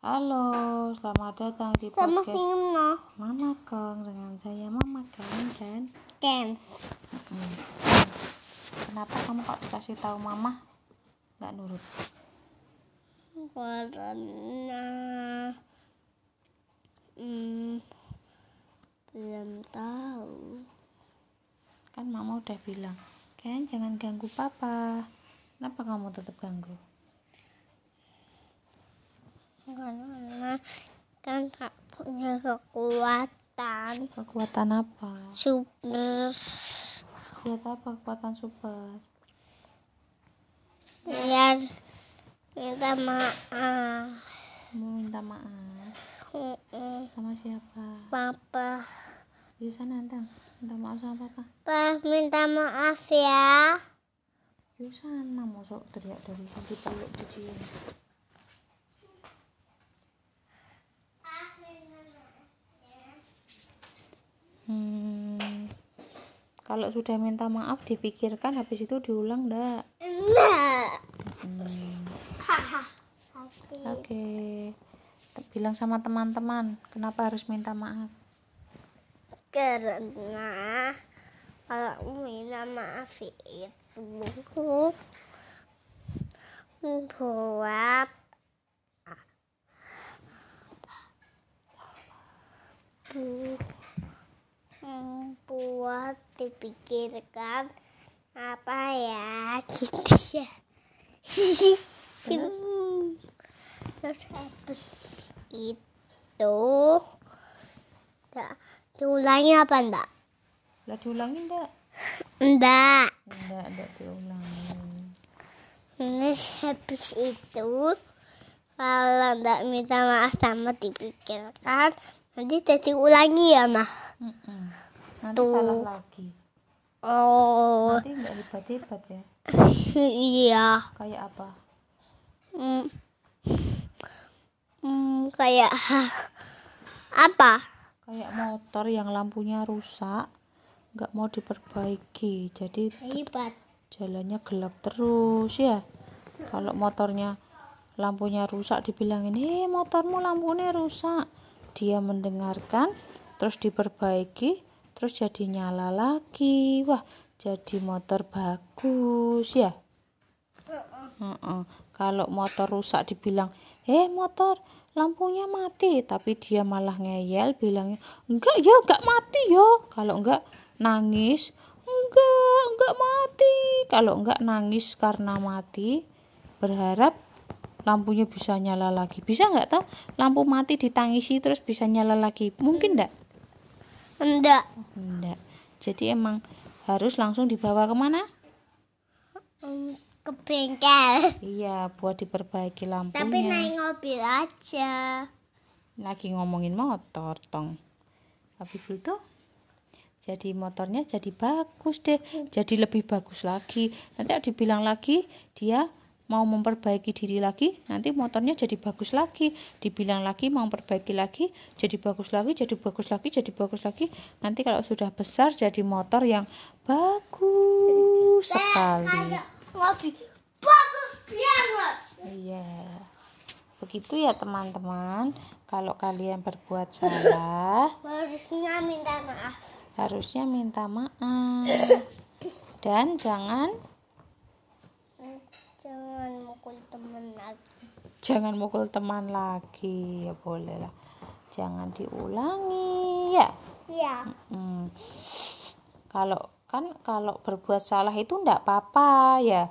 Halo, selamat datang di Sama podcast Sino. Mama Kong dengan saya Mama Kong dan Ken. Kenapa kamu kok dikasih tahu Mama nggak nurut? Karena hmm, belum tahu. Kan Mama udah bilang, Ken jangan ganggu Papa. Kenapa kamu tetap ganggu? Karena kan tak punya kekuatan Kekuatan apa? super. Lihat apa kekuatan super? Biar minta maaf. Kamu minta maaf sama siapa? Papa. Bisa nantang minta maaf sama Papa. Pa, minta maaf ya. Yusana mau sok teriak dari tadi peluk dicium. Kalau sudah minta maaf dipikirkan habis itu diulang ndak? Enggak. Hmm. Oke, bilang sama teman-teman kenapa harus minta maaf? Karena kalau minta maaf itu buat bu- buat dipikirkan apa ya gitu ya Terus? terus habis itu tak diulangi apa enggak Lah diulangin ndak? enggak Ndak, ndak diulangin. Terus habis itu kalau enggak minta maaf sama dipikirkan nanti jadi ulangi ya mah Mm-mm. Nanti Tuh. salah lagi. oh Nanti nggak hebat-hebat ya. iya Kayak apa? hmm. Hmm, kayak apa Kayak motor yang lampunya rusak, nggak mau diperbaiki. Jadi hebat jalannya gelap terus ya kalau motornya lampunya rusak dibilangin eh motormu lampunya rusak dia mendengarkan terus diperbaiki terus jadi nyala lagi. Wah jadi motor bagus ya? Heeh. kalau motor rusak dibilang eh motor lampunya mati tapi dia malah ngeyel bilangnya enggak ya enggak mati ya. Kalau enggak nangis enggak enggak mati. Kalau enggak nangis karena mati berharap lampunya bisa nyala lagi. Bisa enggak tahu lampu mati ditangisi terus bisa nyala lagi. Mungkin enggak enggak enggak jadi emang harus langsung dibawa ke mana? Hmm, ke bengkel. Iya buat diperbaiki tapi lampunya naik mobil aja. Lagi ngomongin motor tong. Habis itu jadi motornya jadi bagus deh. Jadi lebih bagus lagi. Nanti dibilang lagi dia mau memperbaiki diri lagi nanti motornya jadi bagus lagi dibilang lagi mau memperbaiki lagi jadi bagus lagi jadi bagus lagi jadi bagus lagi nanti kalau sudah besar jadi motor yang bagus sekali mobil bagus banget Iya. Begitu ya teman-teman. Kalau kalian berbuat salah, harusnya minta maaf harusnya minta maaf. Dan jangan jangan mukul temen lagi jangan mukul teman lagi. Ya boleh lah. Jangan diulangi ya. iya Hmm. Kalau kan kalau berbuat salah itu enggak apa-apa ya.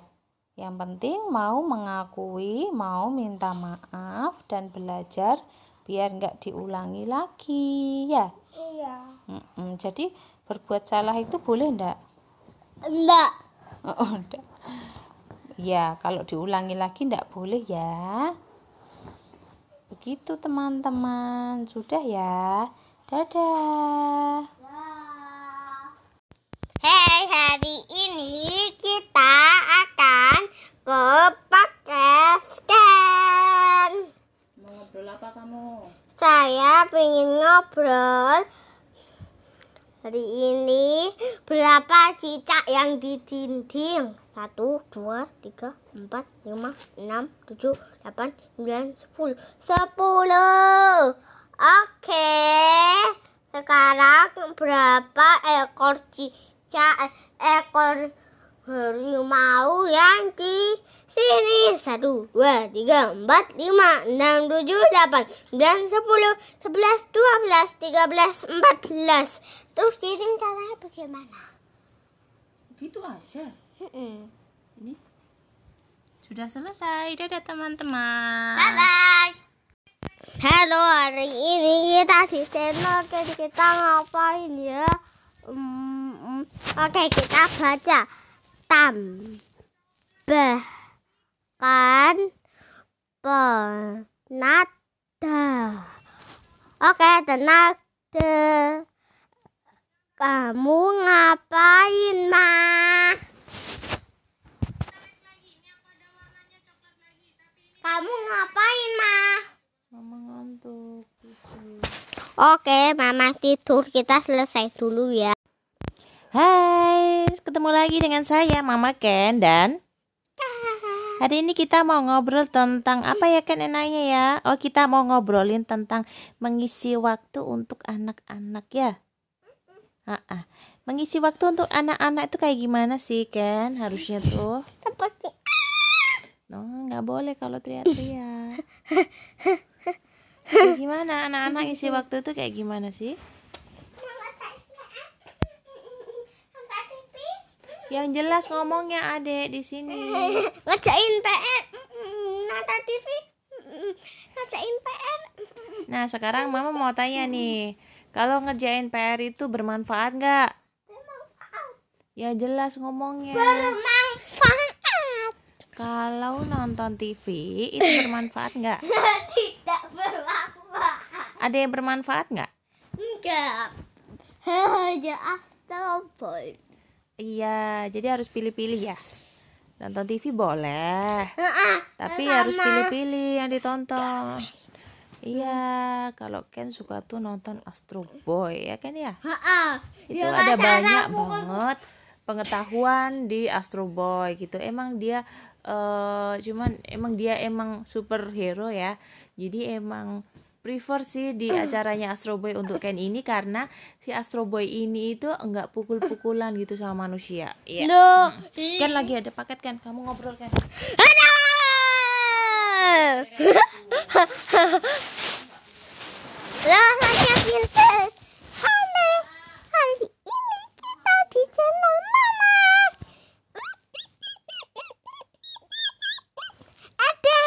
Yang penting mau mengakui, mau minta maaf dan belajar biar enggak diulangi lagi ya. iya Mm-mm, jadi berbuat salah itu boleh enggak? enggak Oh, enggak. Ya, kalau diulangi lagi enggak boleh ya. Begitu teman-teman. Sudah ya. Dadah. Hei, hari ini kita akan ke podcast Ken. Mau ngobrol apa kamu? Saya pengen ngobrol Hari ini berapa cicak yang di dinding? Satu, dua, tiga, empat, lima, enam, tujuh, delapan, sembilan, sepuluh. Sepuluh. Oke. Sekarang berapa ekor cicak ekor harimau yang di sini? Satu, dua, tiga, empat, lima, enam, tujuh, delapan, sembilan, sepuluh, sebelas, dua belas, tiga belas, empat belas. Terus hitung caranya bagaimana? Gitu aja. Mm-mm. Ini sudah selesai. Dadah teman-teman. Bye bye. Halo, hari ini kita di channel kita ngapain ya? Hmm, hmm. Oke, kita baca tambahkan penada. Oke, tenada. Kamu ngapain, Ma? Ngapain, Ma? Mama ngantuk. gitu. Oke, Mama tidur. Kita selesai dulu ya. Hai, ketemu lagi dengan saya Mama Ken dan hari ini kita mau ngobrol tentang apa ya Ken enaknya ya? Oh, kita mau ngobrolin tentang mengisi waktu untuk anak-anak ya. Ah, ah. Mengisi waktu untuk anak-anak itu kayak gimana sih Ken? Harusnya tuh. Seperti No, nggak boleh kalau teriak-teriak. Gimana anak-anak isi waktu itu kayak gimana sih? Yang jelas ngomongnya adek di sini. ngerjain PR, nonton TV, ngerjain PR. Nah, sekarang Mama mau tanya nih, kalau ngerjain PR itu bermanfaat nggak? Ya jelas ngomongnya. Bermanfaat. Kalau nonton TV itu bermanfaat nggak? Tidak bermanfaat. Ada yang bermanfaat nggak? Enggak. Hanya Astro Boy. Iya, jadi harus pilih-pilih ya. Nonton TV boleh, tapi harus pilih-pilih yang ditonton. Iya, kalau Ken suka tuh nonton Astro Boy ya kan ya? itu ada banyak banget pengetahuan di Astro Boy gitu. Emang dia eh cuman emang dia emang superhero ya. Jadi emang prefer sih di acaranya Astro Boy untuk Ken ini karena si Astro Boy ini itu enggak pukul-pukulan gitu sama manusia. Iya. Loh, kan lagi ada paket kan kamu ngobrol kan Ada. Rasanya pintar. Halo, hari ini kita di channel Mama. Ada.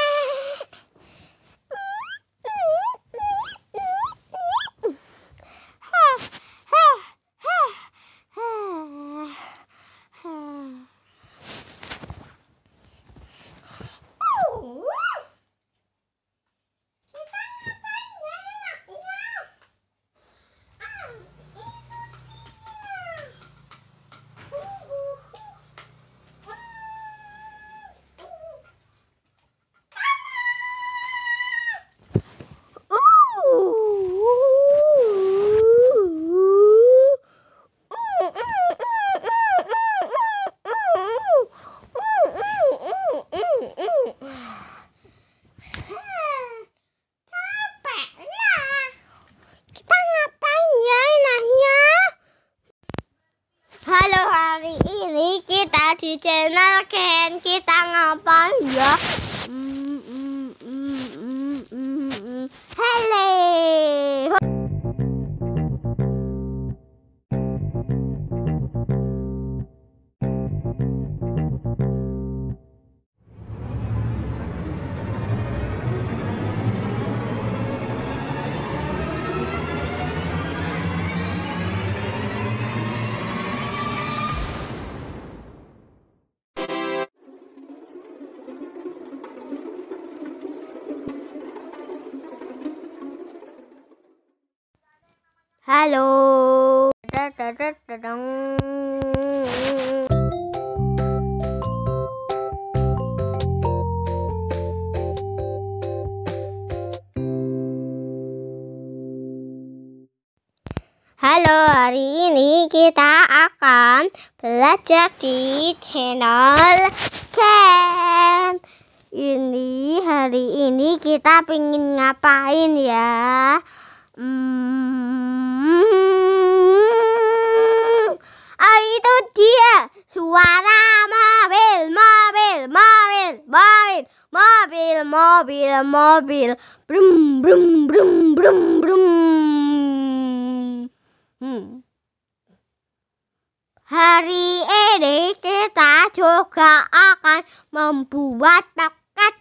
Hah, hah, hah, hah, hah. Capek lah. Kita ngapain ya enaknya? Halo hari ini kita di channel Kita ngapain ya? Mm, mm, mm, mm, Halo. Halo, hari ini kita akan belajar di channel Ken. Ini hari ini kita pengen ngapain ya? Hmm, itu dia suara mobil, mobil, mobil, mobil, mobil, mobil, mobil, brum, brum, brum, brum, brum. Hmm. Hari ini kita juga akan membuat paket.